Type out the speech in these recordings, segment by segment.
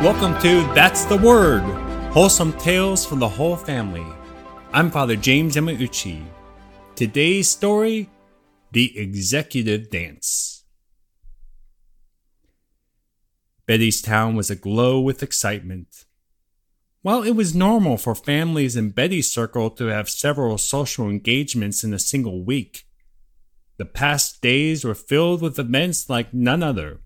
Welcome to That's the Word Wholesome Tales for the Whole Family. I'm Father James Yamauchi. Today's story The Executive Dance. Betty's town was aglow with excitement. While it was normal for families in Betty's circle to have several social engagements in a single week, the past days were filled with events like none other.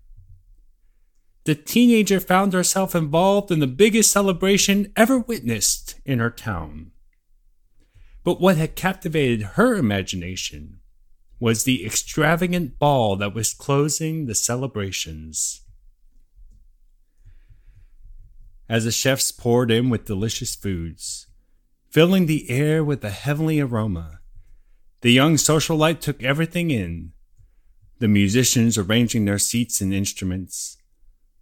The teenager found herself involved in the biggest celebration ever witnessed in her town. But what had captivated her imagination was the extravagant ball that was closing the celebrations. As the chefs poured in with delicious foods, filling the air with a heavenly aroma, the young socialite took everything in. The musicians arranging their seats and instruments,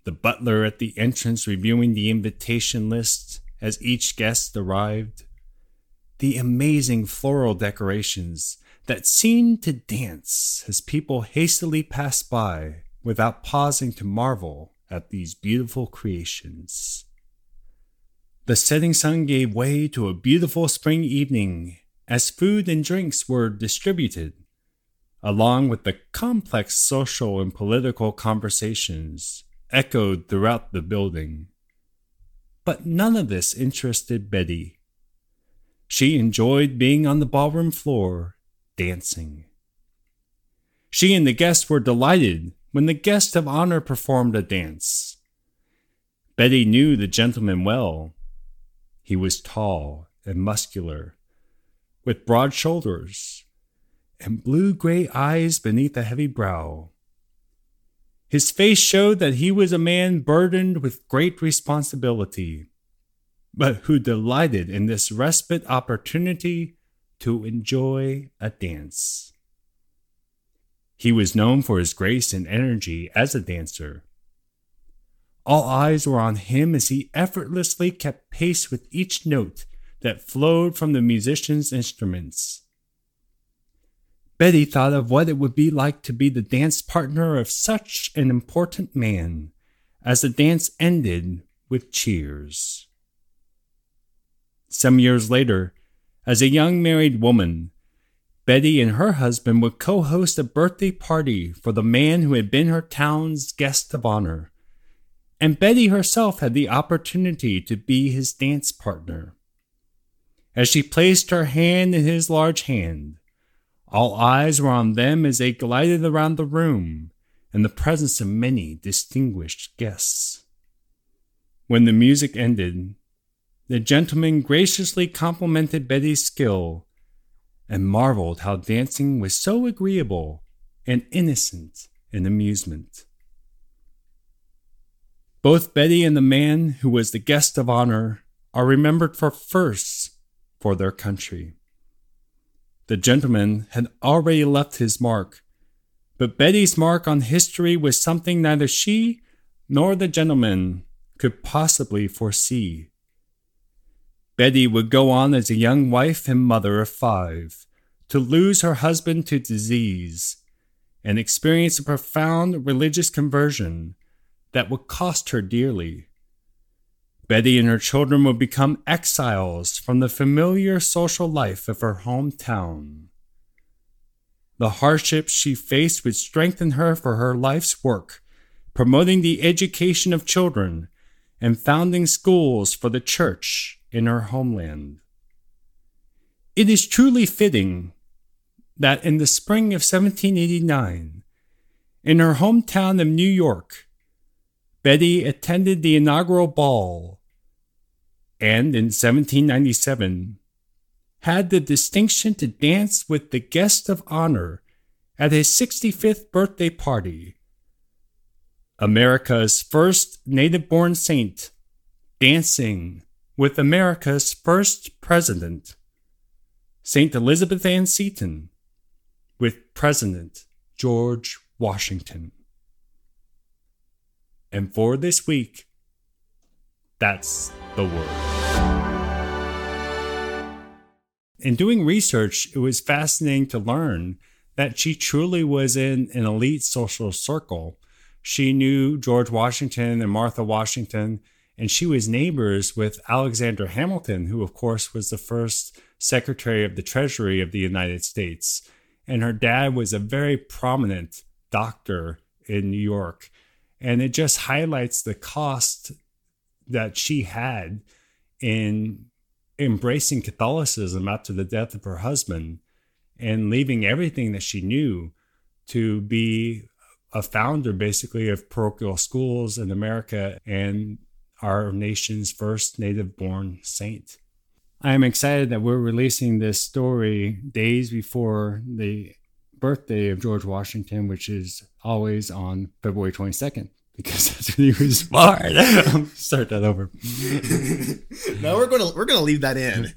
the butler at the entrance reviewing the invitation list as each guest arrived, the amazing floral decorations that seemed to dance as people hastily passed by without pausing to marvel at these beautiful creations. The setting sun gave way to a beautiful spring evening as food and drinks were distributed, along with the complex social and political conversations echoed throughout the building. But none of this interested Betty. She enjoyed being on the ballroom floor, dancing. She and the guests were delighted when the guest of honor performed a dance. Betty knew the gentleman well. He was tall and muscular with broad shoulders and blue gray eyes beneath a heavy brow. His face showed that he was a man burdened with great responsibility, but who delighted in this respite opportunity to enjoy a dance. He was known for his grace and energy as a dancer. All eyes were on him as he effortlessly kept pace with each note that flowed from the musician's instruments. Betty thought of what it would be like to be the dance partner of such an important man as the dance ended with cheers. Some years later, as a young married woman, Betty and her husband would co host a birthday party for the man who had been her town's guest of honor, and Betty herself had the opportunity to be his dance partner. As she placed her hand in his large hand, all eyes were on them as they glided around the room in the presence of many distinguished guests. When the music ended, the gentleman graciously complimented Betty's skill and marveled how dancing was so agreeable and innocent an amusement. Both Betty and the man who was the guest of honor are remembered for firsts for their country. The gentleman had already left his mark, but Betty's mark on history was something neither she nor the gentleman could possibly foresee. Betty would go on as a young wife and mother of five, to lose her husband to disease, and experience a profound religious conversion that would cost her dearly. Betty and her children would become exiles from the familiar social life of her hometown. The hardships she faced would strengthen her for her life's work, promoting the education of children and founding schools for the church in her homeland. It is truly fitting that in the spring of 1789, in her hometown of New York, Betty attended the inaugural ball and in 1797 had the distinction to dance with the guest of honor at his 65th birthday party. America's first native born saint dancing with America's first president, St. Elizabeth Ann Seton, with President George Washington. And for this week, that's the word. In doing research, it was fascinating to learn that she truly was in an elite social circle. She knew George Washington and Martha Washington, And she was neighbors with Alexander Hamilton, who, of course, was the first Secretary of the Treasury of the United States. And her dad was a very prominent doctor in New York. And it just highlights the cost that she had in embracing Catholicism after the death of her husband and leaving everything that she knew to be a founder basically of parochial schools in America and our nation's first native born saint. I am excited that we're releasing this story days before the birthday of George Washington, which is always on February 22nd because that's when he was born. Start that over. no, we're gonna we're gonna leave that in.